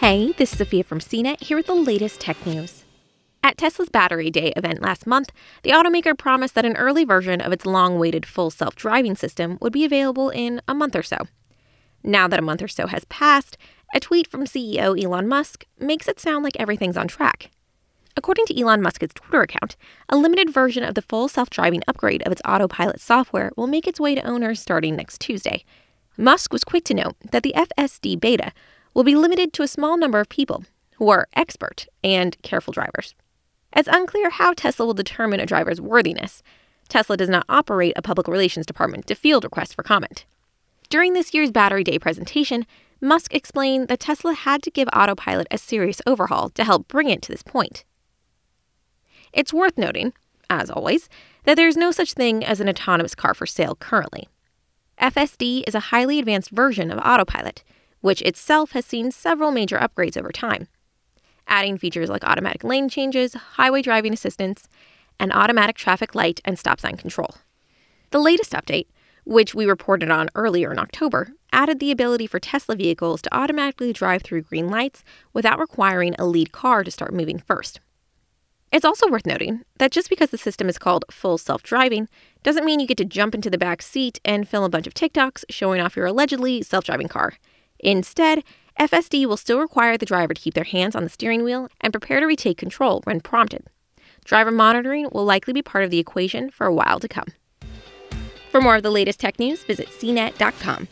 Hey, this is Sophia from CNET here with the latest tech news. At Tesla's Battery Day event last month, the automaker promised that an early version of its long awaited full self driving system would be available in a month or so. Now that a month or so has passed, a tweet from CEO Elon Musk makes it sound like everything's on track. According to Elon Musk's Twitter account, a limited version of the full self driving upgrade of its autopilot software will make its way to owners starting next Tuesday. Musk was quick to note that the FSD beta will be limited to a small number of people who are expert and careful drivers. It's unclear how Tesla will determine a driver's worthiness. Tesla does not operate a public relations department to field requests for comment. During this year's Battery Day presentation, Musk explained that Tesla had to give autopilot a serious overhaul to help bring it to this point. It's worth noting, as always, that there is no such thing as an autonomous car for sale currently. FSD is a highly advanced version of autopilot, which itself has seen several major upgrades over time adding features like automatic lane changes, highway driving assistance, and automatic traffic light and stop sign control. The latest update, which we reported on earlier in October, added the ability for Tesla vehicles to automatically drive through green lights without requiring a lead car to start moving first. It's also worth noting that just because the system is called full self driving doesn't mean you get to jump into the back seat and film a bunch of TikToks showing off your allegedly self driving car. Instead, FSD will still require the driver to keep their hands on the steering wheel and prepare to retake control when prompted. Driver monitoring will likely be part of the equation for a while to come. For more of the latest tech news, visit cnet.com.